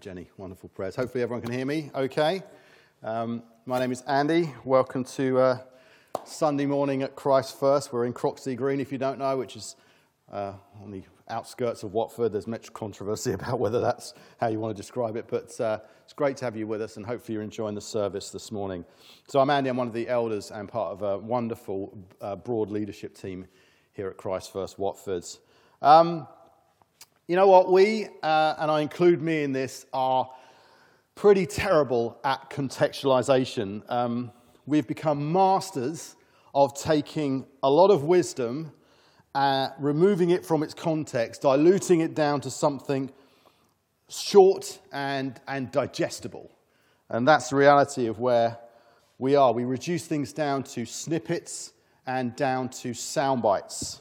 Jenny. Wonderful prayers. Hopefully, everyone can hear me okay. Um, my name is Andy. Welcome to uh, Sunday morning at Christ First. We're in Croxley Green, if you don't know, which is uh, on the outskirts of Watford. There's much controversy about whether that's how you want to describe it, but uh, it's great to have you with us, and hopefully, you're enjoying the service this morning. So, I'm Andy. I'm one of the elders and part of a wonderful uh, broad leadership team here at Christ First Watford's. Um, you know what? We, uh, and I include me in this, are pretty terrible at contextualization. Um, we've become masters of taking a lot of wisdom, uh, removing it from its context, diluting it down to something short and, and digestible. And that's the reality of where we are. We reduce things down to snippets and down to sound bites.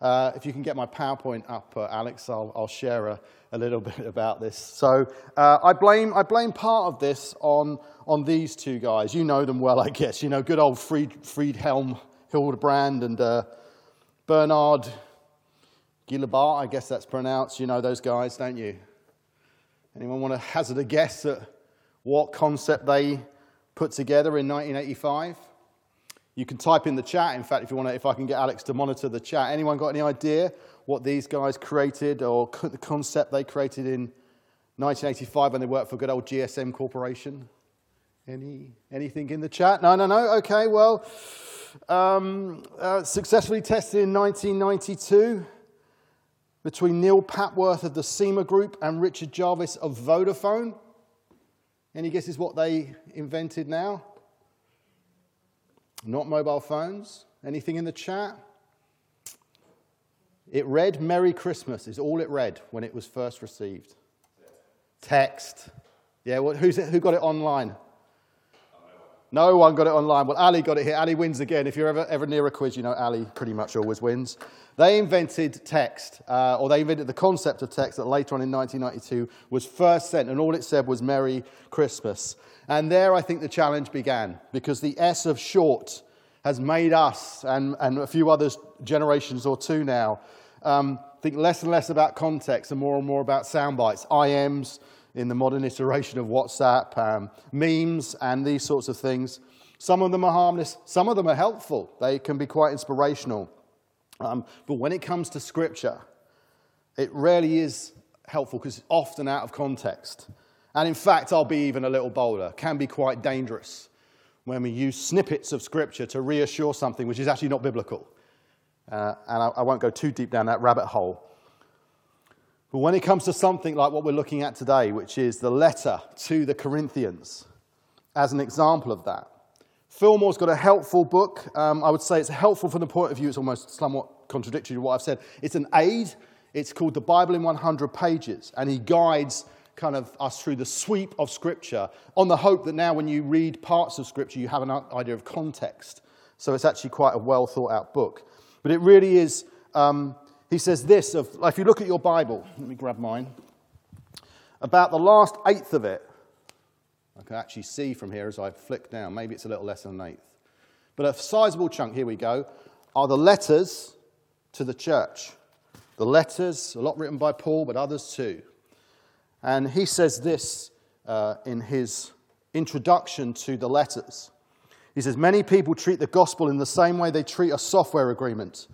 Uh, if you can get my PowerPoint up, uh, Alex, I'll, I'll share a, a, little bit about this. So uh, I, blame, I blame part of this on, on these two guys. You know them well, I guess. You know, good old Fried, Friedhelm Hillebrand and uh, Bernard Ghillebaert, I guess that's pronounced. You know those guys, don't you? Anyone want to hazard a guess at what concept they put together in 1985? You can type in the chat. In fact, if you want to, if I can get Alex to monitor the chat. Anyone got any idea what these guys created or the concept they created in 1985 when they worked for good old GSM Corporation? Any, anything in the chat? No, no, no. Okay, well, um, uh, successfully tested in 1992 between Neil Papworth of the SEMA Group and Richard Jarvis of Vodafone. Any guesses what they invented now? Not mobile phones. Anything in the chat? It read Merry Christmas, is all it read when it was first received. Text. Yeah, well, who got it online? No one got it online. Well, Ali got it here. Ali wins again. If you're ever, ever near a quiz, you know Ali pretty much always wins. They invented text, uh, or they invented the concept of text that later on in 1992 was first sent, and all it said was Merry Christmas. And there I think the challenge began, because the S of short has made us and, and a few others, generations or two now, um, think less and less about context and more and more about sound bites, IMs, in the modern iteration of WhatsApp, um, memes, and these sorts of things. Some of them are harmless, some of them are helpful. They can be quite inspirational. Um, but when it comes to scripture, it rarely is helpful because it's often out of context. And in fact, I'll be even a little bolder, can be quite dangerous when we use snippets of scripture to reassure something which is actually not biblical. Uh, and I, I won't go too deep down that rabbit hole. But when it comes to something like what we're looking at today, which is the letter to the Corinthians, as an example of that, Phil Moore's got a helpful book. Um, I would say it's helpful from the point of view, it's almost somewhat contradictory to what I've said. It's an aid. It's called The Bible in 100 Pages, and he guides kind of us through the sweep of Scripture on the hope that now when you read parts of Scripture, you have an idea of context. So it's actually quite a well thought out book. But it really is um, he says this of, if you look at your Bible, let me grab mine, about the last eighth of it, I can actually see from here as I flick down, maybe it's a little less than an eighth, but a sizable chunk, here we go, are the letters to the church. The letters, a lot written by Paul, but others too. And he says this uh, in his introduction to the letters. He says, Many people treat the gospel in the same way they treat a software agreement.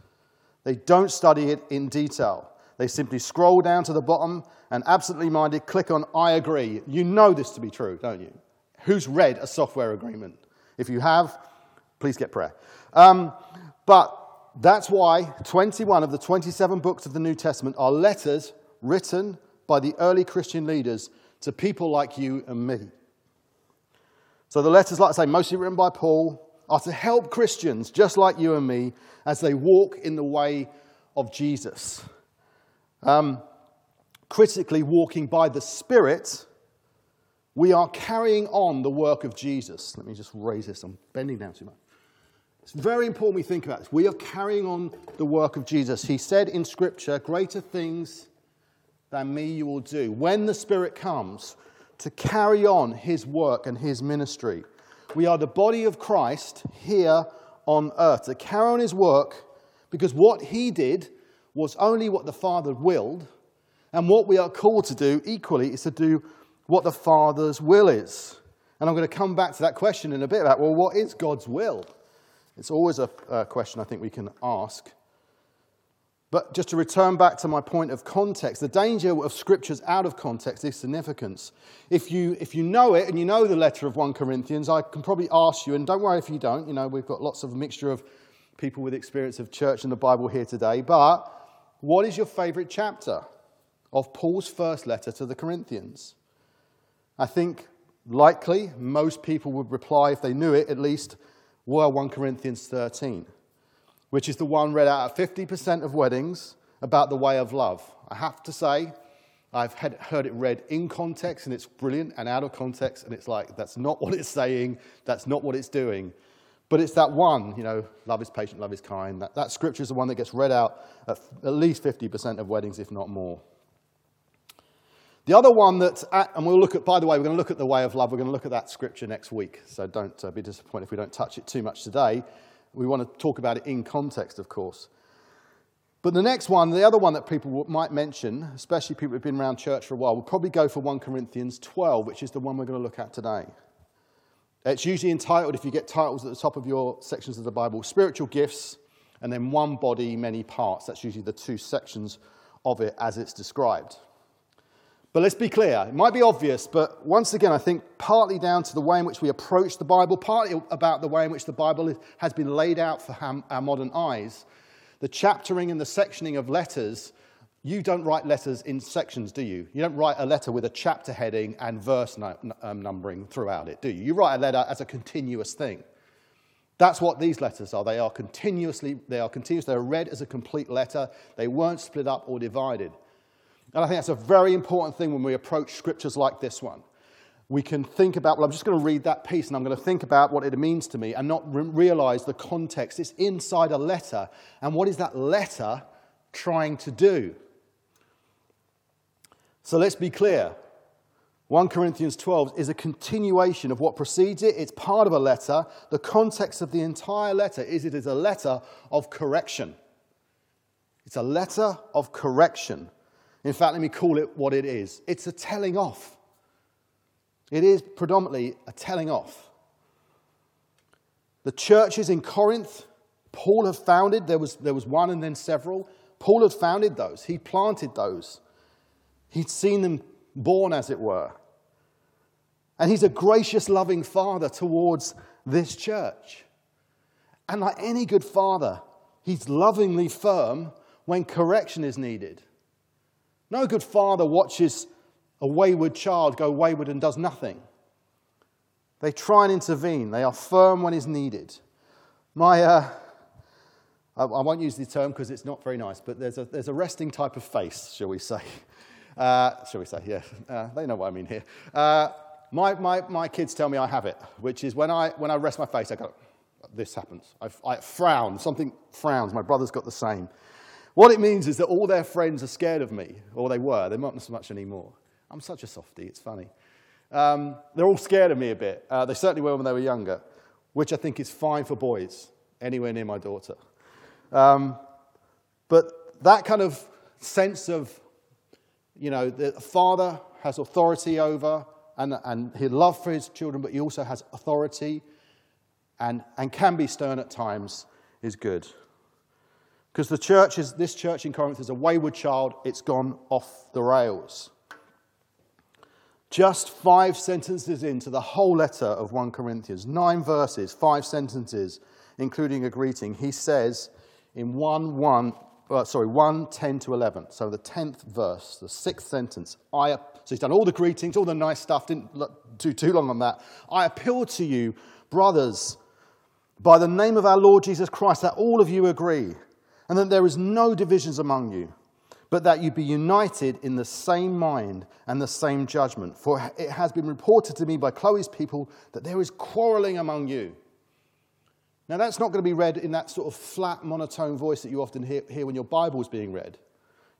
They don't study it in detail. They simply scroll down to the bottom and absently minded click on I agree. You know this to be true, don't you? Who's read a software agreement? If you have, please get prayer. Um, but that's why 21 of the 27 books of the New Testament are letters written by the early Christian leaders to people like you and me. So the letters, like I say, mostly written by Paul, are to help Christians just like you and me as they walk in the way of Jesus. Um, critically, walking by the Spirit, we are carrying on the work of Jesus. Let me just raise this. I'm bending down too much. It's very important we think about this. We are carrying on the work of Jesus. He said in Scripture, Greater things than me you will do. When the Spirit comes to carry on his work and his ministry, we are the body of Christ here on earth to carry on his work because what he did was only what the Father willed, And what we are called to do equally is to do what the Father's will is. And I'm going to come back to that question in a bit about, well, what is God's will? It's always a, a question I think we can ask. But just to return back to my point of context, the danger of scriptures out of context is significance. If you, if you know it and you know the letter of 1 Corinthians, I can probably ask you, and don't worry if you don't, you know, we've got lots of mixture of people with experience of church and the Bible here today, but what is your favorite chapter of Paul's first letter to the Corinthians? I think likely most people would reply, if they knew it at least, were 1 Corinthians 13 which is the one read out at 50% of weddings about the way of love. I have to say, I've had, heard it read in context and it's brilliant, and out of context, and it's like, that's not what it's saying, that's not what it's doing. But it's that one, you know, love is patient, love is kind. That, that scripture is the one that gets read out at at least 50% of weddings, if not more. The other one that, and we'll look at, by the way, we're going to look at the way of love. We're going to look at that scripture next week. So don't uh, be disappointed if we don't touch it too much today. We want to talk about it in context, of course. But the next one, the other one that people might mention, especially people who've been around church for a while, would probably go for 1 Corinthians 12, which is the one we're going to look at today. It's usually entitled, if you get titles at the top of your sections of the Bible, Spiritual Gifts, and then One Body, Many Parts. That's usually the two sections of it as it's described. But let's be clear. It might be obvious, but once again, I think partly down to the way in which we approach the Bible, partly about the way in which the Bible has been laid out for our modern eyes. The chaptering and the sectioning of letters, you don't write letters in sections, do you? You don't write a letter with a chapter heading and verse um, numbering throughout it, do you? You write a letter as a continuous thing. That's what these letters are. They are continuously, they are continuous, they're read as a complete letter. They weren't split up or divided. And I think that's a very important thing when we approach scriptures like this one. We can think about, well, I'm just going to read that piece and I'm going to think about what it means to me and not re- realize the context. It's inside a letter. And what is that letter trying to do? So let's be clear. 1 Corinthians 12 is a continuation of what precedes it. It's part of a letter. The context of the entire letter is it is a letter of correction. It's a letter of correction. In fact, let me call it what it is it's a telling off. It is predominantly a telling off. The churches in Corinth, Paul had founded, there was, there was one and then several. Paul had founded those, he planted those. He'd seen them born, as it were. And he's a gracious, loving father towards this church. And like any good father, he's lovingly firm when correction is needed. No good father watches a wayward child go wayward and does nothing. They try and intervene, they are firm when is needed. My, uh, I, I, won't use the term because it's not very nice, but there's a, there's a resting type of face, shall we say. Uh, shall we say, yeah, uh, they know what I mean here. Uh, my, my, my kids tell me I have it, which is when I, when I rest my face, I go, this happens. I, I frown, something frowns. My brother's got the same. What it means is that all their friends are scared of me, or they were. They're not so much anymore. I'm such a softie, it's funny. Um, they're all scared of me a bit. Uh, they certainly were when they were younger, which I think is fine for boys, anywhere near my daughter. Um, but that kind of sense of, you know, the father has authority over and, and his love for his children, but he also has authority and, and can be stern at times is good. Because the church is, this church in Corinth is a wayward child, it's gone off the rails. Just five sentences into the whole letter of 1 Corinthians, nine verses, five sentences, including a greeting, he says in 1 1, uh, sorry, 1 10 to 11, so the 10th verse, the sixth sentence, I, so he's done all the greetings, all the nice stuff, didn't do too long on that. I appeal to you, brothers, by the name of our Lord Jesus Christ, that all of you agree and that there is no divisions among you, but that you be united in the same mind and the same judgment. For it has been reported to me by Chloe's people that there is quarreling among you. Now, that's not going to be read in that sort of flat, monotone voice that you often hear, hear when your Bible is being read.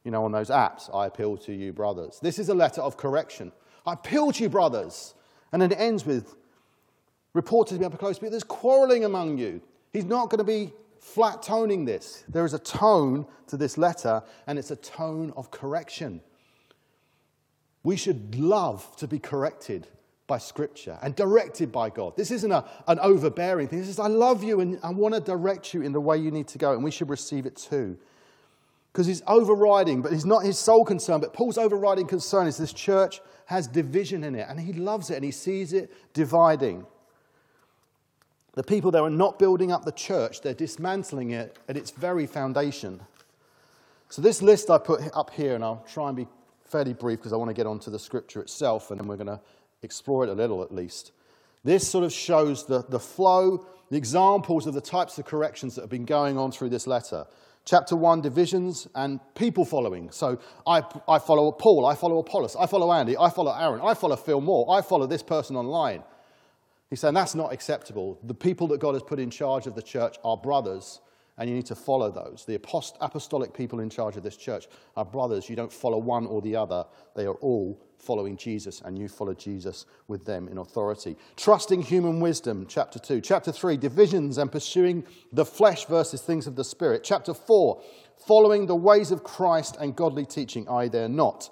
You know, on those apps, I appeal to you, brothers. This is a letter of correction. I appeal to you, brothers. And then it ends with, reported to me by Chloe's people, there's quarreling among you. He's not going to be flat toning this. There is a tone to this letter, and it's a tone of correction. We should love to be corrected by Scripture and directed by God. This isn't a, an overbearing thing. This is, I love you and I want to direct you in the way you need to go, and we should receive it too. Because he's overriding, but he's not his sole concern. But Paul's overriding concern is this church has division in it, and he loves it and he sees it dividing. The people there are not building up the church, they're dismantling it at its very foundation. So, this list I put up here, and I'll try and be fairly brief because I want to get onto the scripture itself, and then we're going to explore it a little at least. This sort of shows the, the flow, the examples of the types of corrections that have been going on through this letter. Chapter 1, divisions and people following. So I, I follow Paul, I follow Apollos, I follow Andy, I follow Aaron, I follow Phil Moore, I follow this person online. He's saying that's not acceptable. The people that God has put in charge of the church are brothers, and you need to follow those. The apostolic people in charge of this church are brothers. You don't follow one or the other, they are all following Jesus, and you follow Jesus with them in authority. Trusting human wisdom, chapter 2. Chapter 3, divisions and pursuing the flesh versus things of the spirit. Chapter 4, following the ways of Christ and godly teaching, I they're not.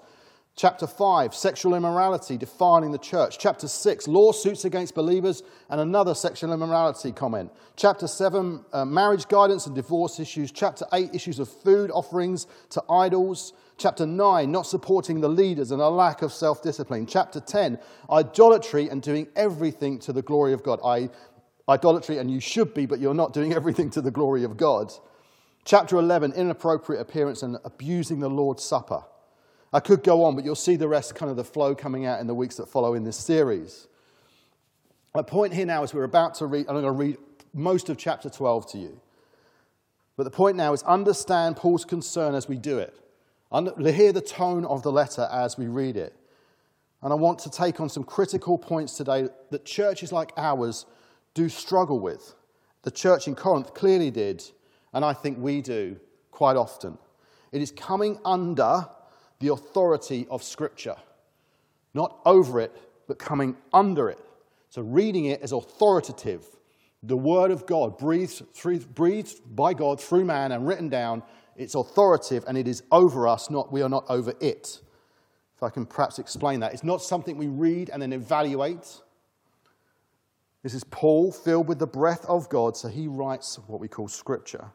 Chapter 5, sexual immorality, defiling the church. Chapter 6, lawsuits against believers and another sexual immorality comment. Chapter 7, uh, marriage guidance and divorce issues. Chapter 8, issues of food offerings to idols. Chapter 9, not supporting the leaders and a lack of self discipline. Chapter 10, idolatry and doing everything to the glory of God. I, idolatry, and you should be, but you're not doing everything to the glory of God. Chapter 11, inappropriate appearance and abusing the Lord's Supper. I could go on, but you'll see the rest, kind of the flow coming out in the weeks that follow in this series. My point here now is we're about to read, and I'm going to read most of chapter 12 to you. But the point now is understand Paul's concern as we do it. hear the tone of the letter as we read it. And I want to take on some critical points today that churches like ours do struggle with. The church in Corinth clearly did, and I think we do quite often. It is coming under the authority of Scripture. Not over it, but coming under it. So reading it as authoritative. The Word of God, breathed, through, breathed by God through man and written down, it's authoritative and it is over us, not we are not over it. If I can perhaps explain that. It's not something we read and then evaluate. This is Paul filled with the breath of God, so he writes what we call Scripture.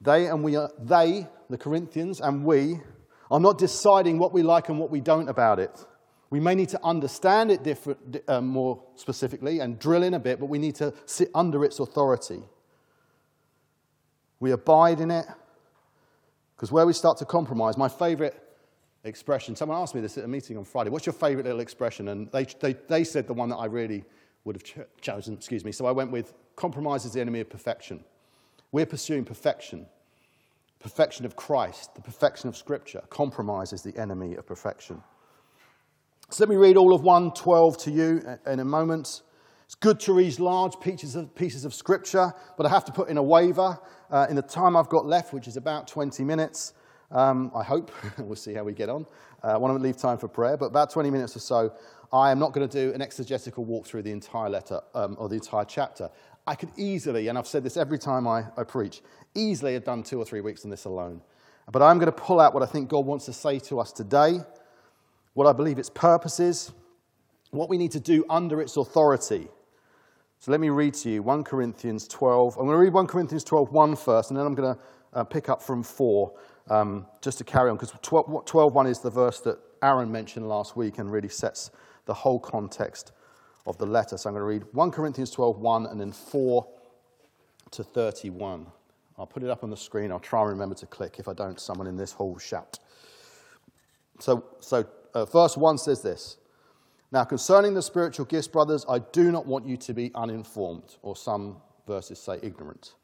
They and we are, they, the Corinthians, and we are not deciding what we like and what we don't about it. We may need to understand it different, uh, more specifically and drill in a bit, but we need to sit under its authority. We abide in it because where we start to compromise, my favorite expression, someone asked me this at a meeting on Friday, what's your favorite little expression? And they, they, they said the one that I really would have ch- chosen, excuse me. So I went with compromise is the enemy of perfection. We're pursuing perfection perfection of Christ, the perfection of Scripture. Compromise is the enemy of perfection. So let me read all of 112 to you in a moment. It's good to read large pieces of, pieces of Scripture, but I have to put in a waiver uh, in the time I've got left, which is about 20 minutes. Um, I hope. we'll see how we get on. Uh, I want to leave time for prayer, but about 20 minutes or so, I am not going to do an exegetical walk through the entire letter um, or the entire chapter. I could easily, and I've said this every time I, I preach, easily have done two or three weeks on this alone. But I'm going to pull out what I think God wants to say to us today, what I believe its purpose is, what we need to do under its authority. So let me read to you 1 Corinthians 12. I'm going to read 1 Corinthians 12, 1 first, and then I'm going to uh, pick up from 4 um, just to carry on, because 12, 12, 1 is the verse that Aaron mentioned last week and really sets the whole context of the letter. So I'm going to read 1 Corinthians 12, 1 and then 4 to 31. I'll put it up on the screen. I'll try and remember to click. If I don't, someone in this hall shout. So, so uh, verse 1 says this Now, concerning the spiritual gifts, brothers, I do not want you to be uninformed, or some verses say ignorant.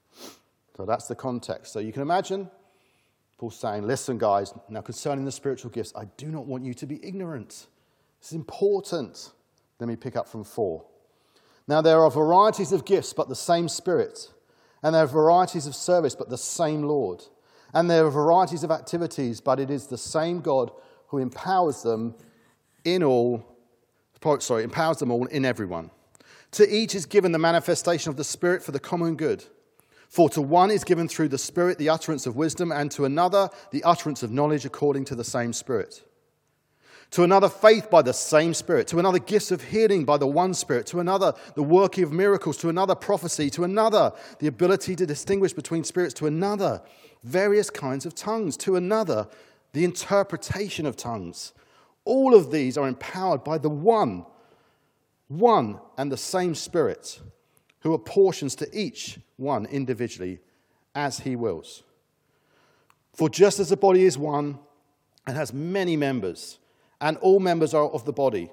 So that's the context. So you can imagine Paul saying, Listen, guys, now concerning the spiritual gifts, I do not want you to be ignorant. This is important. Let me pick up from four. Now, there are varieties of gifts, but the same Spirit. And there are varieties of service, but the same Lord. And there are varieties of activities, but it is the same God who empowers them in all, sorry, empowers them all in everyone. To each is given the manifestation of the Spirit for the common good. For to one is given through the Spirit the utterance of wisdom, and to another the utterance of knowledge according to the same Spirit. To another, faith by the same Spirit. To another, gifts of healing by the one Spirit. To another, the working of miracles. To another, prophecy. To another, the ability to distinguish between spirits. To another, various kinds of tongues. To another, the interpretation of tongues. All of these are empowered by the one, one and the same Spirit who apportions to each one individually as he wills. For just as the body is one and has many members, and all members are of the body,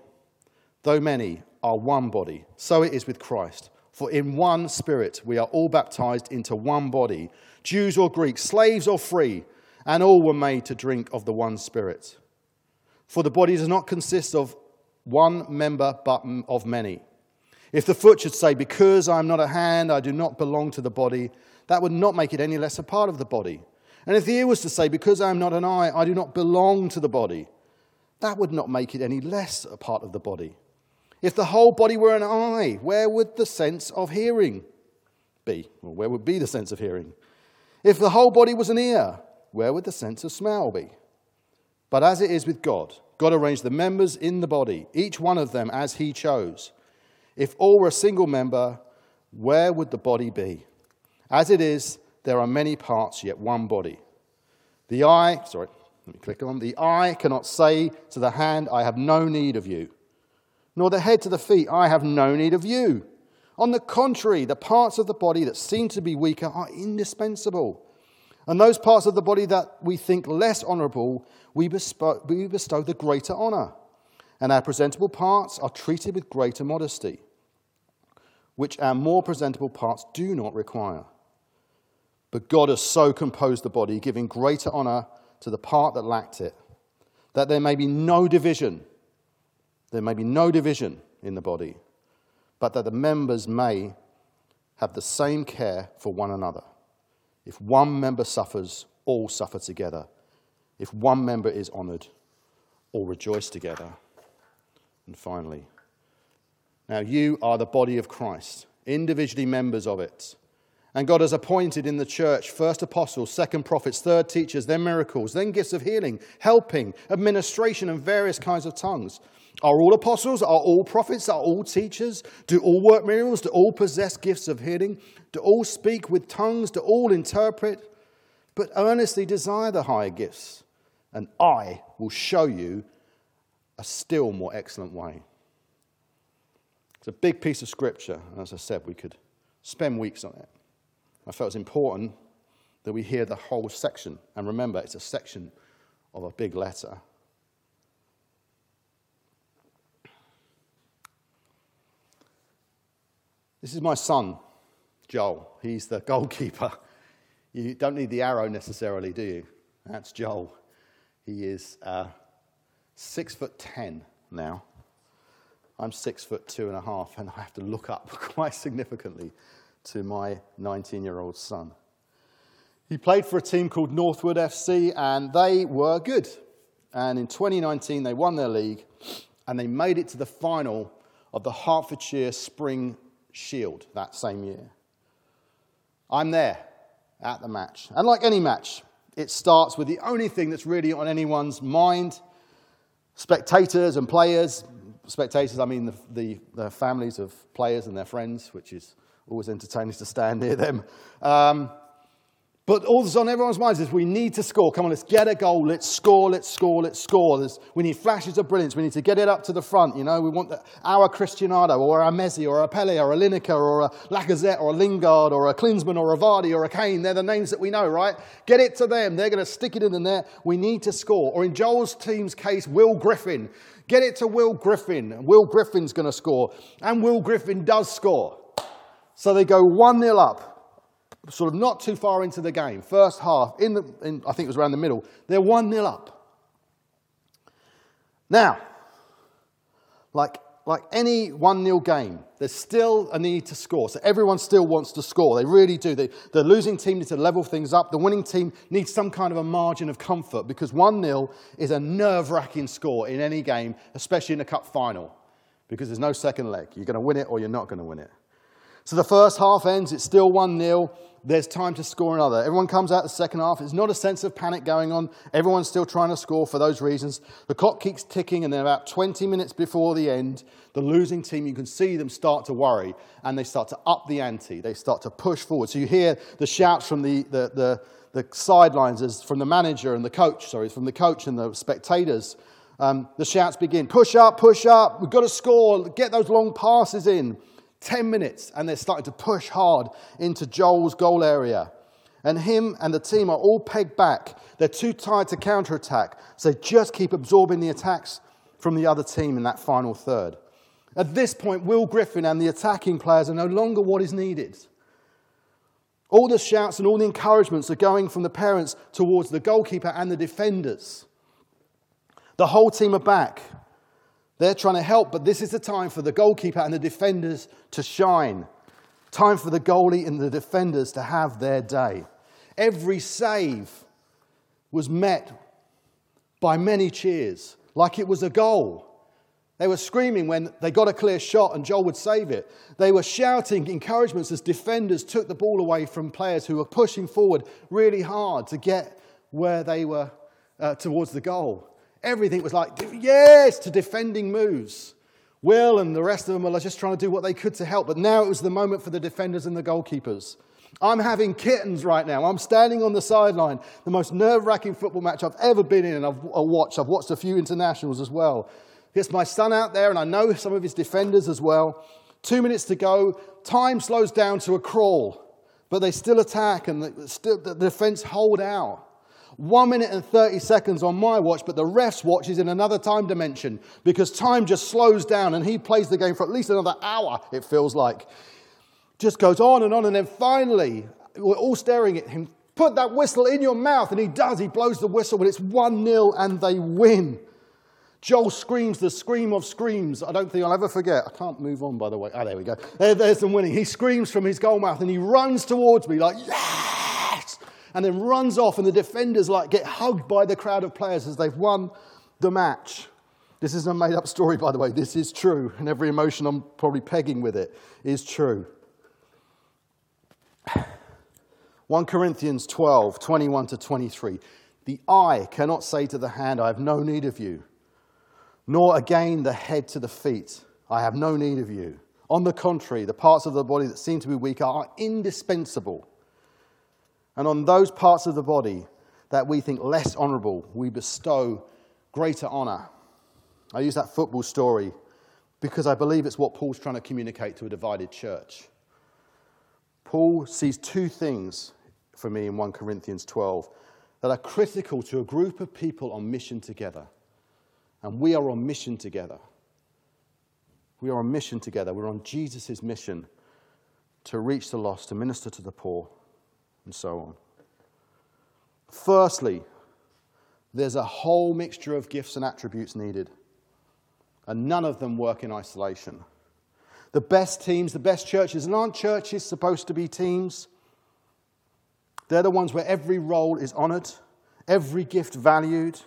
though many are one body, so it is with Christ. For in one spirit we are all baptized into one body, Jews or Greeks, slaves or free, and all were made to drink of the one spirit. For the body does not consist of one member, but of many. If the foot should say, Because I am not a hand, I do not belong to the body, that would not make it any less a part of the body. And if the ear was to say, Because I am not an eye, I do not belong to the body, that would not make it any less a part of the body. If the whole body were an eye, where would the sense of hearing be? Or where would be the sense of hearing? If the whole body was an ear, where would the sense of smell be? But as it is with God, God arranged the members in the body, each one of them as he chose. If all were a single member, where would the body be? As it is, there are many parts, yet one body. The eye, sorry, let me click on. The eye cannot say to the hand, I have no need of you, nor the head to the feet, I have no need of you. On the contrary, the parts of the body that seem to be weaker are indispensable. And those parts of the body that we think less honorable, we bestow, we bestow the greater honor and our presentable parts are treated with greater modesty, which our more presentable parts do not require. But God has so composed the body, giving greater honor to the part that lacked it, that there may be no division. There may be no division in the body, but that the members may have the same care for one another. If one member suffers, all suffer together. If one member is honored, all rejoice together. And finally, now you are the body of Christ, individually members of it. And God has appointed in the church first apostles, second prophets, third teachers, then miracles, then gifts of healing, helping, administration, and various kinds of tongues. Are all apostles? Are all prophets? Are all teachers? Do all work miracles? Do all possess gifts of healing? Do all speak with tongues? Do all interpret? But earnestly desire the higher gifts, and I will show you a still more excellent way. It's a big piece of scripture, and as I said, we could spend weeks on it. I felt it was important that we hear the whole section. And remember, it's a section of a big letter. This is my son, Joel. He's the goalkeeper. You don't need the arrow necessarily, do you? That's Joel. He is uh, six foot ten now. I'm six foot two and a half, and I have to look up quite significantly to my 19 year old son. He played for a team called Northwood FC, and they were good. And in 2019, they won their league, and they made it to the final of the Hertfordshire Spring Shield that same year. I'm there at the match. And like any match, it starts with the only thing that's really on anyone's mind spectators and players. Spectators, I mean the, the, the, families of players and their friends, which is always entertaining to stand near them. Um, but all that's on everyone's minds is we need to score. Come on, let's get a goal. Let's score, let's score, let's score. There's, we need flashes of brilliance. We need to get it up to the front. You know, we want the, our Cristiano or our Messi or a Pele or a Lineker or a Lacazette or a Lingard or a Klinsmann or a Vardy or a Kane. They're the names that we know, right? Get it to them. They're going to stick it in the net. We need to score. Or in Joel's team's case, Will Griffin. Get it to Will Griffin. Will Griffin's going to score. And Will Griffin does score. So they go 1 0 up sort of not too far into the game, first half, in the, in, I think it was around the middle, they're 1 0 up. Now, like, like any 1 0 game, there's still a need to score. So everyone still wants to score. They really do. They, the losing team needs to level things up. The winning team needs some kind of a margin of comfort because 1 0 is a nerve wracking score in any game, especially in a cup final, because there's no second leg. You're going to win it or you're not going to win it. So the first half ends, it's still 1 0. There's time to score another. Everyone comes out the second half. It's not a sense of panic going on. Everyone's still trying to score for those reasons. The clock keeps ticking, and then about 20 minutes before the end, the losing team, you can see them start to worry, and they start to up the ante. They start to push forward. So you hear the shouts from the, the, the, the sidelines, as from the manager and the coach, sorry, from the coach and the spectators. Um, the shouts begin push up, push up, we've got to score, get those long passes in. 10 minutes, and they're starting to push hard into Joel's goal area. And him and the team are all pegged back. They're too tired to counterattack, so they just keep absorbing the attacks from the other team in that final third. At this point, Will Griffin and the attacking players are no longer what is needed. All the shouts and all the encouragements are going from the parents towards the goalkeeper and the defenders. The whole team are back. They're trying to help, but this is the time for the goalkeeper and the defenders to shine. Time for the goalie and the defenders to have their day. Every save was met by many cheers, like it was a goal. They were screaming when they got a clear shot and Joel would save it. They were shouting encouragements as defenders took the ball away from players who were pushing forward really hard to get where they were uh, towards the goal. Everything was like, yes, to defending moves. Will and the rest of them were just trying to do what they could to help. But now it was the moment for the defenders and the goalkeepers. I'm having kittens right now. I'm standing on the sideline. The most nerve wracking football match I've ever been in, and I've watched. I've watched a few internationals as well. Gets my son out there, and I know some of his defenders as well. Two minutes to go. Time slows down to a crawl, but they still attack, and the, the defense hold out. One minute and 30 seconds on my watch, but the ref's watch is in another time dimension because time just slows down and he plays the game for at least another hour, it feels like. Just goes on and on, and then finally, we're all staring at him. Put that whistle in your mouth, and he does. He blows the whistle, but it's 1 0 and they win. Joel screams the scream of screams. I don't think I'll ever forget. I can't move on, by the way. Ah, oh, there we go. There, there's some winning. He screams from his goal mouth and he runs towards me like, yeah! And then runs off, and the defenders like get hugged by the crowd of players as they've won the match. This is a made up story, by the way. This is true, and every emotion I'm probably pegging with it is true. 1 Corinthians 12, 21 to 23. The eye cannot say to the hand, I have no need of you, nor again the head to the feet, I have no need of you. On the contrary, the parts of the body that seem to be weak are indispensable. And on those parts of the body that we think less honorable, we bestow greater honor. I use that football story because I believe it's what Paul's trying to communicate to a divided church. Paul sees two things for me in 1 Corinthians 12 that are critical to a group of people on mission together. And we are on mission together. We are on mission together. We're on Jesus' mission to reach the lost, to minister to the poor, and so on. Firstly, there's a whole mixture of gifts and attributes needed, and none of them work in isolation. The best teams, the best churches, and aren't churches supposed to be teams? They're the ones where every role is honored, every gift valued,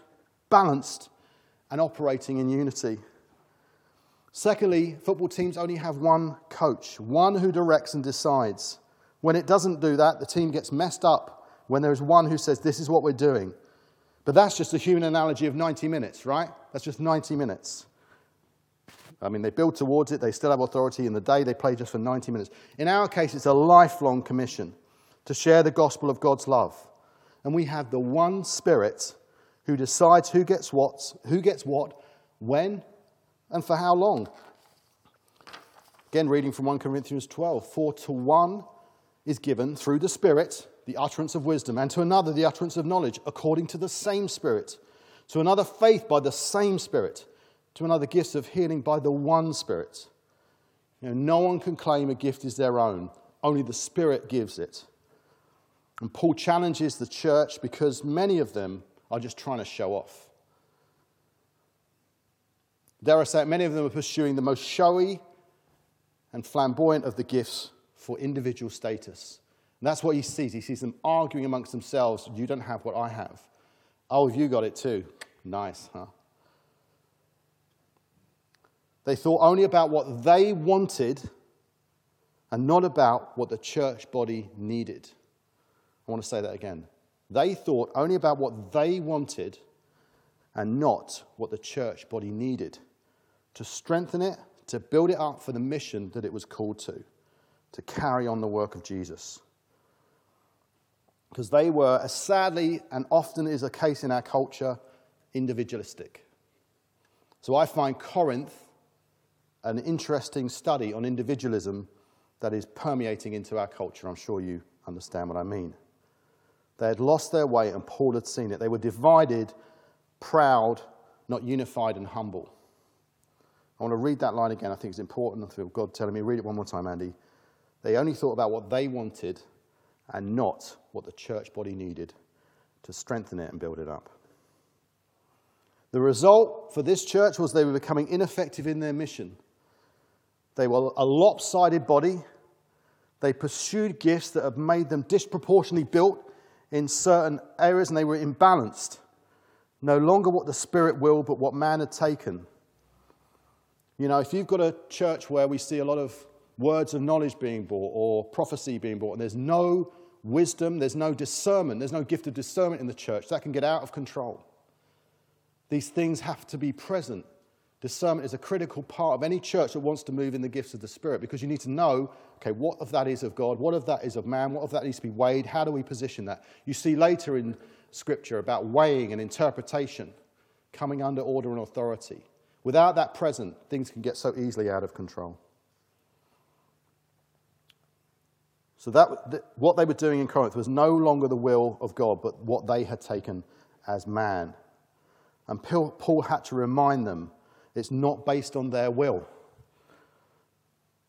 balanced, and operating in unity. Secondly, football teams only have one coach, one who directs and decides. When it doesn't do that, the team gets messed up when there is one who says, This is what we're doing. But that's just a human analogy of 90 minutes, right? That's just 90 minutes. I mean, they build towards it, they still have authority in the day, they play just for 90 minutes. In our case, it's a lifelong commission to share the gospel of God's love. And we have the one Spirit who decides who gets what, who gets what, when, and for how long. Again, reading from 1 Corinthians 12 For to one is given through the Spirit the utterance of wisdom, and to another the utterance of knowledge according to the same Spirit, to another faith by the same Spirit, to another gifts of healing by the one Spirit. You know, no one can claim a gift is their own, only the Spirit gives it. And Paul challenges the church because many of them are just trying to show off. Dare I say many of them are pursuing the most showy and flamboyant of the gifts for individual status. And that's what he sees. He sees them arguing amongst themselves. You don't have what I have. Oh, you got it too. Nice, huh? They thought only about what they wanted and not about what the church body needed. I want to say that again. They thought only about what they wanted and not what the church body needed to strengthen it, to build it up for the mission that it was called to, to carry on the work of Jesus. Because they were, as sadly and often is the case in our culture, individualistic. So I find Corinth an interesting study on individualism that is permeating into our culture. I'm sure you understand what I mean. They had lost their way, and Paul had seen it. They were divided, proud, not unified and humble. I want to read that line again. I think it's important. I feel God telling me, read it one more time, Andy. They only thought about what they wanted and not what the church body needed to strengthen it and build it up. The result for this church was they were becoming ineffective in their mission. They were a lopsided body. They pursued gifts that had made them disproportionately built in certain areas, and they were imbalanced. No longer what the Spirit willed, but what man had taken. You know, if you've got a church where we see a lot of words of knowledge being brought or prophecy being brought, and there's no wisdom, there's no discernment, there's no gift of discernment in the church, that can get out of control. These things have to be present. Discernment is a critical part of any church that wants to move in the gifts of the Spirit because you need to know, okay, what of that is of God, what of that is of man, what of that needs to be weighed, how do we position that? You see later in Scripture about weighing and interpretation coming under order and authority. Without that present, things can get so easily out of control. So that, what they were doing in Corinth was no longer the will of God, but what they had taken as man. And Paul had to remind them it's not based on their will.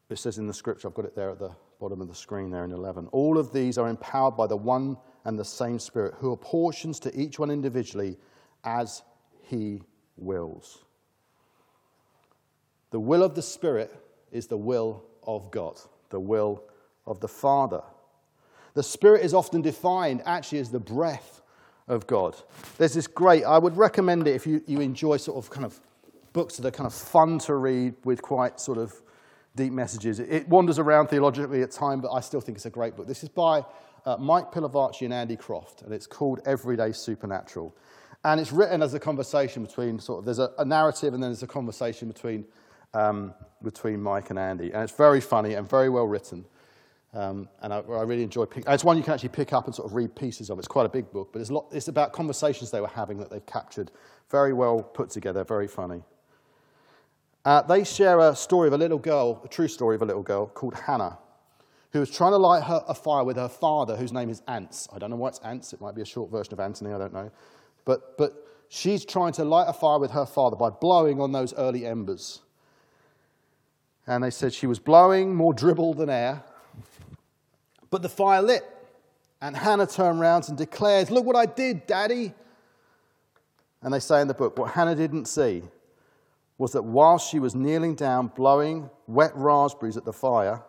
It says in the scripture, I've got it there at the bottom of the screen there in 11. All of these are empowered by the one and the same Spirit, who apportions to each one individually as he wills. The will of the Spirit is the will of God, the will of the Father. The Spirit is often defined actually as the breath of God. There's this great, I would recommend it if you, you enjoy sort of kind of books that are kind of fun to read with quite sort of deep messages. It wanders around theologically at times, but I still think it's a great book. This is by uh, Mike Pilavachi and Andy Croft, and it's called Everyday Supernatural. And it's written as a conversation between sort of, there's a, a narrative and then there's a conversation between, um, between Mike and Andy. And it's very funny and very well written. Um, and I, I, really enjoy. It's one you can actually pick up and sort of read pieces of. It's quite a big book, but it's, lot, it's about conversations they were having that they've captured. Very well put together, very funny. Uh, they share a story of a little girl, a true story of a little girl called Hannah, who was trying to light her, a fire with her father, whose name is Ants. I don't know why it's Ants. It might be a short version of Anthony. I don't know. But, but she's trying to light a fire with her father by blowing on those early embers. And they said she was blowing more dribble than air. But the fire lit. And Hannah turned around and declares, Look what I did, Daddy. And they say in the book, what Hannah didn't see was that while she was kneeling down, blowing wet raspberries at the fire,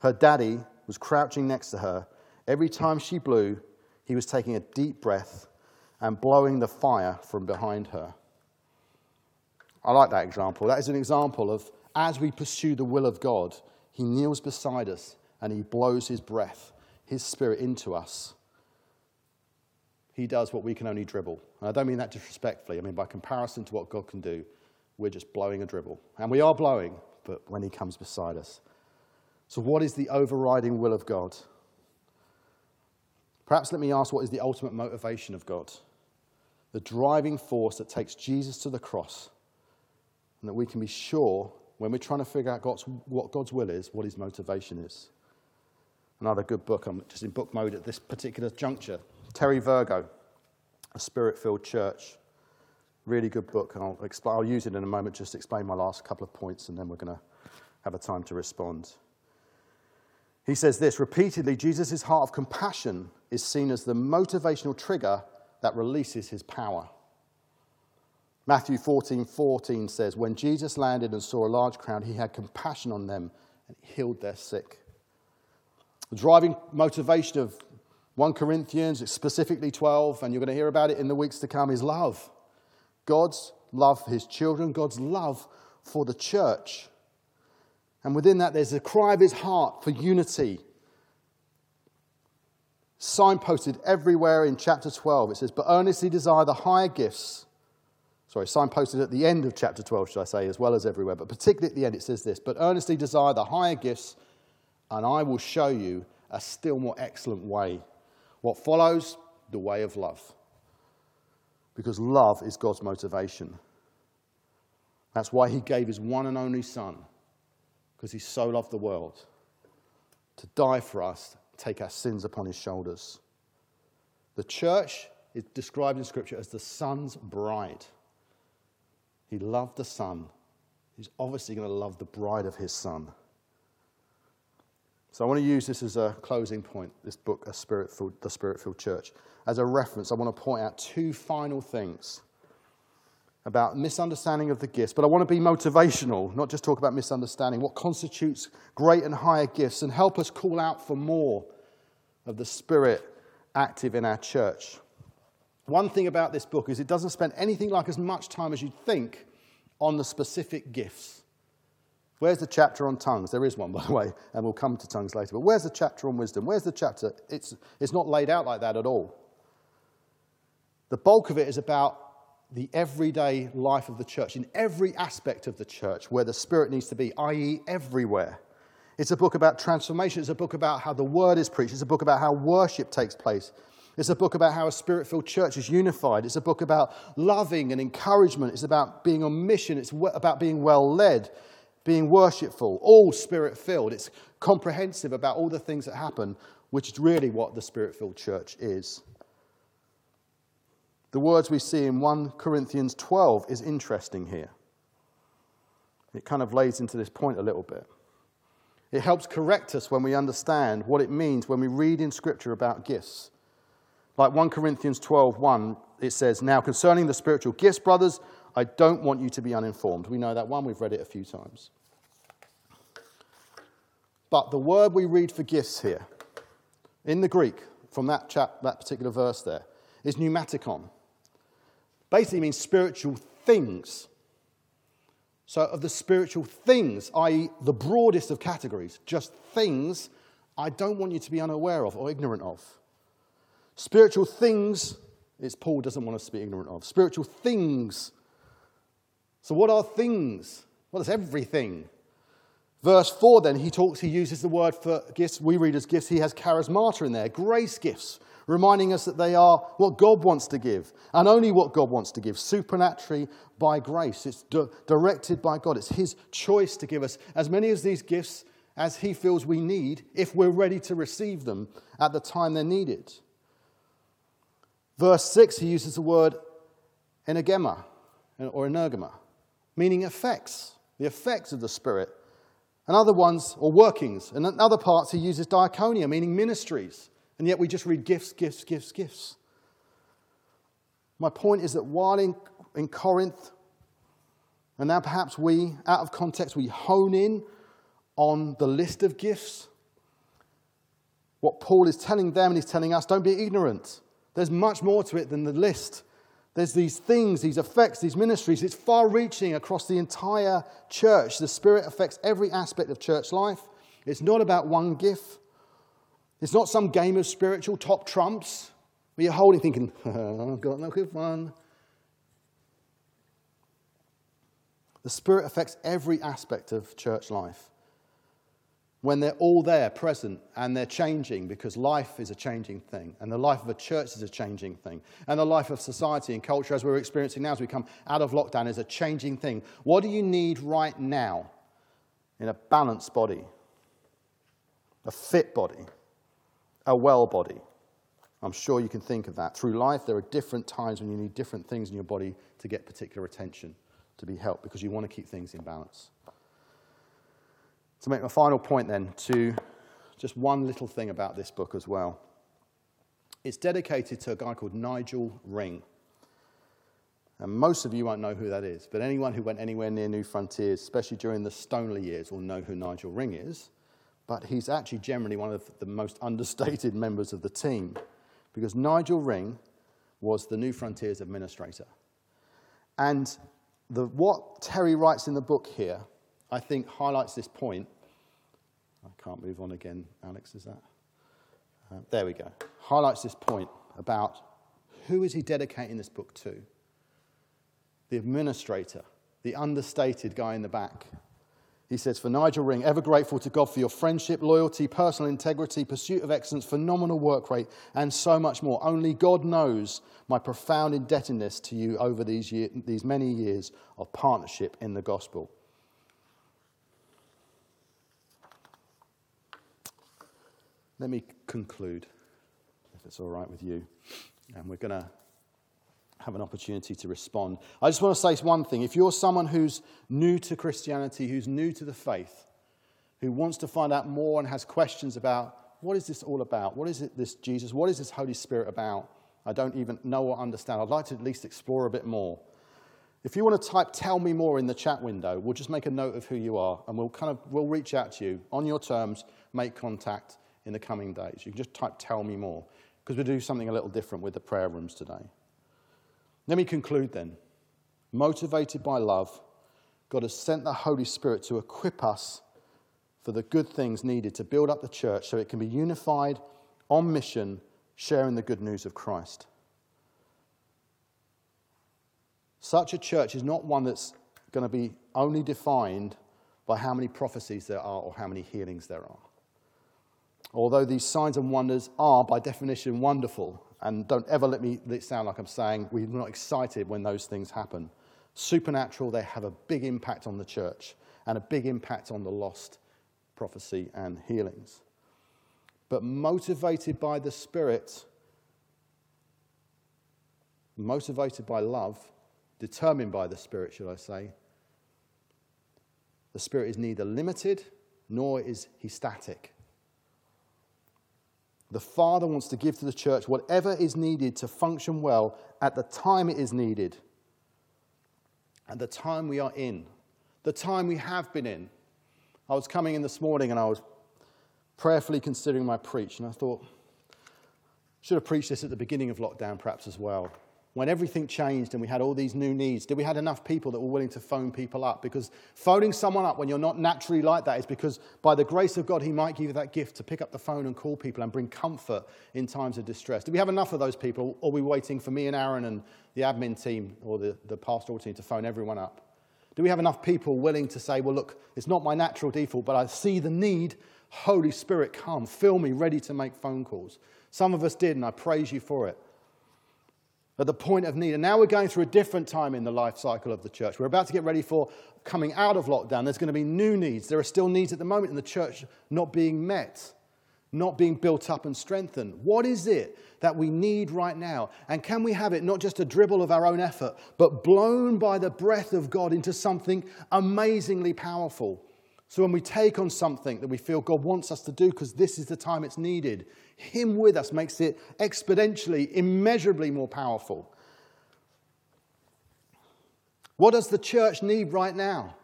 her daddy was crouching next to her. Every time she blew, he was taking a deep breath and blowing the fire from behind her. I like that example. That is an example of as we pursue the will of God, he kneels beside us and he blows his breath, his spirit into us. He does what we can only dribble. And I don't mean that disrespectfully, I mean by comparison to what God can do we're just blowing a dribble. And we are blowing, but when He comes beside us. So, what is the overriding will of God? Perhaps let me ask what is the ultimate motivation of God? The driving force that takes Jesus to the cross, and that we can be sure when we're trying to figure out God's, what God's will is, what His motivation is. Another good book, I'm just in book mode at this particular juncture. Terry Virgo, A Spirit Filled Church. Really good book. I'll, explain, I'll use it in a moment just to explain my last couple of points, and then we're going to have a time to respond. He says this repeatedly Jesus' heart of compassion is seen as the motivational trigger that releases his power. Matthew 14 14 says, When Jesus landed and saw a large crowd, he had compassion on them and healed their sick. The driving motivation of 1 Corinthians, it's specifically 12, and you're going to hear about it in the weeks to come, is love. God's love for his children, God's love for the church. And within that, there's a cry of his heart for unity. Signposted everywhere in chapter 12. It says, But earnestly desire the higher gifts. Sorry, signposted at the end of chapter 12, should I say, as well as everywhere. But particularly at the end, it says this But earnestly desire the higher gifts, and I will show you a still more excellent way. What follows? The way of love. Because love is God's motivation. That's why he gave his one and only Son because he so loved the world, to die for us, take our sins upon his shoulders. The church is described in Scripture as the Son's bride. He loved the Son. He's obviously going to love the bride of his Son. So I want to use this as a closing point, this book, a Spirit-filled, The Spirit-filled Church. As a reference, I want to point out two final things about misunderstanding of the gifts, but I want to be motivational, not just talk about misunderstanding. What constitutes great and higher gifts, and help us call out for more of the Spirit active in our church. One thing about this book is it doesn't spend anything like as much time as you'd think on the specific gifts. Where's the chapter on tongues? There is one, by the way, and we'll come to tongues later. But where's the chapter on wisdom? Where's the chapter? It's, it's not laid out like that at all. The bulk of it is about the everyday life of the church, in every aspect of the church where the Spirit needs to be, i.e., everywhere. It's a book about transformation. It's a book about how the word is preached. It's a book about how worship takes place. It's a book about how a spirit filled church is unified. It's a book about loving and encouragement. It's about being on mission. It's about being well led, being worshipful, all spirit filled. It's comprehensive about all the things that happen, which is really what the spirit filled church is. The words we see in 1 Corinthians 12 is interesting here. It kind of lays into this point a little bit. It helps correct us when we understand what it means when we read in Scripture about gifts. Like 1 Corinthians 12 1, it says, Now concerning the spiritual gifts, brothers, I don't want you to be uninformed. We know that one, we've read it a few times. But the word we read for gifts here, in the Greek, from that, chap, that particular verse there, is pneumaticon. basically means spiritual things. So, of the spiritual things, i.e., the broadest of categories, just things I don't want you to be unaware of or ignorant of. Spiritual things, it's Paul doesn't want us to be ignorant of. Spiritual things. So, what are things? Well, it's everything. Verse 4, then, he talks, he uses the word for gifts, we read as gifts, he has charismata in there, grace gifts, reminding us that they are what God wants to give, and only what God wants to give, supernaturally by grace. It's di- directed by God. It's His choice to give us as many of these gifts as He feels we need if we're ready to receive them at the time they're needed. Verse 6, he uses the word energema or energema, meaning effects, the effects of the Spirit. And other ones, or workings. And in other parts, he uses diaconia, meaning ministries. And yet we just read gifts, gifts, gifts, gifts. My point is that while in, in Corinth, and now perhaps we, out of context, we hone in on the list of gifts, what Paul is telling them and he's telling us don't be ignorant. There's much more to it than the list. There's these things, these effects, these ministries. It's far reaching across the entire church. The Spirit affects every aspect of church life. It's not about one gift. It's not some game of spiritual top trumps where you're holding thinking, I've got no good one. The Spirit affects every aspect of church life. When they're all there, present, and they're changing because life is a changing thing, and the life of a church is a changing thing, and the life of society and culture, as we're experiencing now as we come out of lockdown, is a changing thing. What do you need right now in a balanced body, a fit body? a well body. I'm sure you can think of that. Through life, there are different times when you need different things in your body to get particular attention, to be helped, because you want to keep things in balance. To make my final point, then, to just one little thing about this book as well. It's dedicated to a guy called Nigel Ring. And most of you won't know who that is, but anyone who went anywhere near New Frontiers, especially during the Stoneleigh years, will know who Nigel Ring is but he's actually generally one of the most understated members of the team because Nigel Ring was the New Frontiers administrator. And the, what Terry writes in the book here I think, highlights this point. I can't move on again, Alex, is that? Uh, there we go. Highlights this point about who is he dedicating this book to? The administrator, the understated guy in the back. He says, For Nigel Ring, ever grateful to God for your friendship, loyalty, personal integrity, pursuit of excellence, phenomenal work rate, and so much more. Only God knows my profound indebtedness to you over these, year, these many years of partnership in the gospel. Let me conclude, if it's all right with you. And we're going to have an opportunity to respond. I just want to say one thing. If you're someone who's new to Christianity, who's new to the faith, who wants to find out more and has questions about what is this all about? What is it, this Jesus? What is this Holy Spirit about? I don't even know or understand. I'd like to at least explore a bit more. If you want to type tell me more in the chat window, we'll just make a note of who you are and we'll kind of we'll reach out to you on your terms, make contact in the coming days. You can just type tell me more because we'll do something a little different with the prayer rooms today. Let me conclude then. Motivated by love, God has sent the Holy Spirit to equip us for the good things needed to build up the church so it can be unified on mission, sharing the good news of Christ. Such a church is not one that's going to be only defined by how many prophecies there are or how many healings there are. Although these signs and wonders are, by definition, wonderful and don't ever let me let sound like I'm saying we're not excited when those things happen. Supernatural, they have a big impact on the church and a big impact on the lost, prophecy, and healings. But motivated by the Spirit, motivated by love, determined by the Spirit, should I say, the Spirit is neither limited nor is he static. The Father wants to give to the church whatever is needed to function well at the time it is needed, at the time we are in, the time we have been in. I was coming in this morning and I was prayerfully considering my preach, and I thought, should have preached this at the beginning of lockdown perhaps as well when everything changed and we had all these new needs, did we had enough people that were willing to phone people up? Because phoning someone up when you're not naturally like that is because by the grace of God, He might give you that gift to pick up the phone and call people and bring comfort in times of distress. Do we have enough of those people, or are we waiting for me and Aaron and the admin team or the, the pastoral team to phone everyone up? Do we have enough people willing to say, well, look, it's not my natural default, but I see the need. Holy Spirit, come, fill me, ready to make phone calls. Some of us did, and I praise you for it at the point of need. And now we're going through a different time in the life cycle of the church. We're about to get ready for coming out of lockdown. There's going to be new needs. There are still needs at the moment in the church not being met, not being built up and strengthened. What is it that we need right now? And can we have it not just a dribble of our own effort, but blown by the breath of God into something amazingly powerful? So when we take on something that we feel God wants us to do because this is the time it's needed, Him with us makes it exponentially, immeasurably more powerful. What does the church need right now?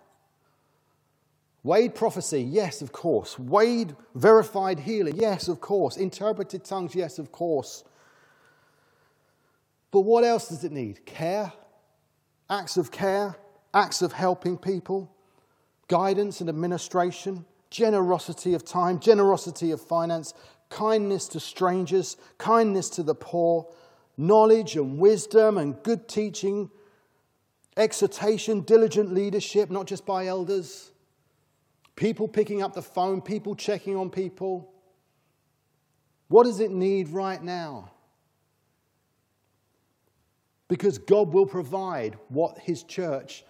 Weighed prophecy, yes, of course. Wade verified healing, yes, of course. Interpreted tongues, yes, of course. But what else does it need? Care? Acts of care? Acts of helping people? Guidance and administration, generosity of time, generosity of finance, kindness to strangers, kindness to the poor, knowledge and wisdom and good teaching, exhortation, diligent leadership, not just by elders, people picking up the phone, people checking on people. What does it need right now? Because God will provide what His church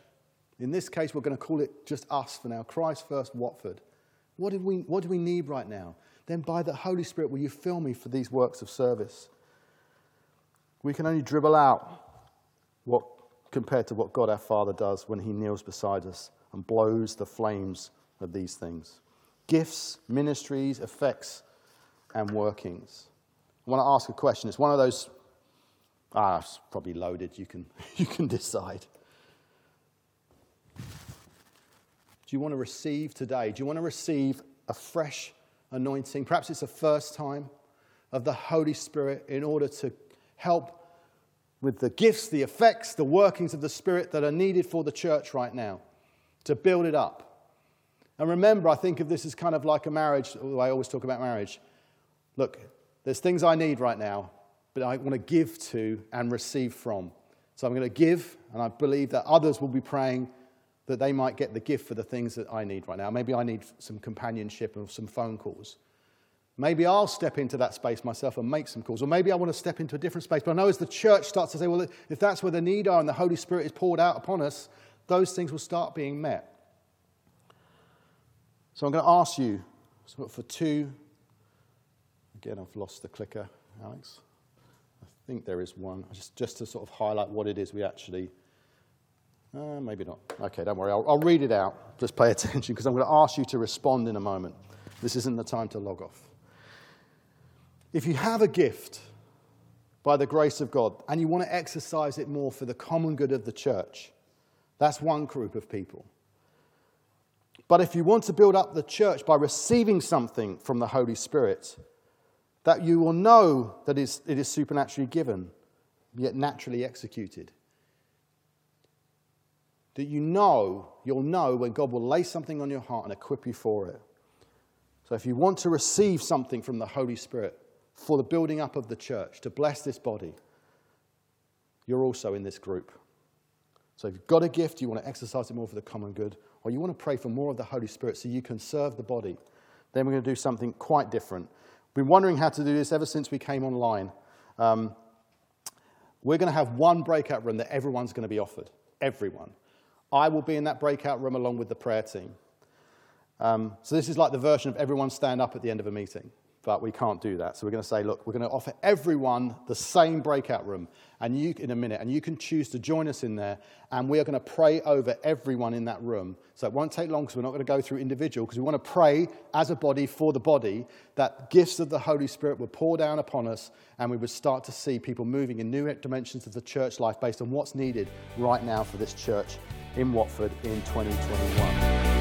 in this case, we're going to call it just us for now Christ First Watford. What do, we, what do we need right now? Then, by the Holy Spirit, will you fill me for these works of service? We can only dribble out what compared to what God our Father does when He kneels beside us and blows the flames of these things gifts, ministries, effects, and workings. I want to ask a question. It's one of those, ah, it's probably loaded. You can, you can decide. Do you want to receive today? Do you want to receive a fresh anointing? Perhaps it's the first time of the Holy Spirit in order to help with the gifts, the effects, the workings of the Spirit that are needed for the church right now to build it up. And remember, I think of this as kind of like a marriage, I always talk about marriage. Look, there's things I need right now, but I want to give to and receive from. So I'm going to give, and I believe that others will be praying that they might get the gift for the things that I need right now. Maybe I need some companionship or some phone calls. Maybe I'll step into that space myself and make some calls. Or maybe I want to step into a different space. But I know as the church starts to say, well, if that's where the need are and the Holy Spirit is poured out upon us, those things will start being met. So I'm going to ask you for two. Again, I've lost the clicker, Alex. I think there is one, just, just to sort of highlight what it is we actually. Uh, maybe not. Okay, don't worry. I'll, I'll read it out. Just pay attention because I'm going to ask you to respond in a moment. This isn't the time to log off. If you have a gift by the grace of God and you want to exercise it more for the common good of the church, that's one group of people. But if you want to build up the church by receiving something from the Holy Spirit, that you will know that it is supernaturally given, yet naturally executed. That you know, you'll know when God will lay something on your heart and equip you for it. So if you want to receive something from the Holy Spirit for the building up of the church, to bless this body, you're also in this group. So if you've got a gift, you want to exercise it more for the common good, or you want to pray for more of the Holy Spirit so you can serve the body, then we're going to do something quite different. We've been wondering how to do this ever since we came online. Um, we're going to have one breakout room that everyone's going to be offered. Everyone. I will be in that breakout room along with the prayer team. Um, so this is like the version of everyone stand up at the end of a meeting but we can't do that. So we're going to say, look, we're going to offer everyone the same breakout room and you in a minute, and you can choose to join us in there, and we are going to pray over everyone in that room. So it won't take long because we're not going to go through individual because we want to pray as a body for the body that gifts of the Holy Spirit would pour down upon us, and we would start to see people moving in new dimensions of the church life based on what's needed right now for this church in Watford in 2021.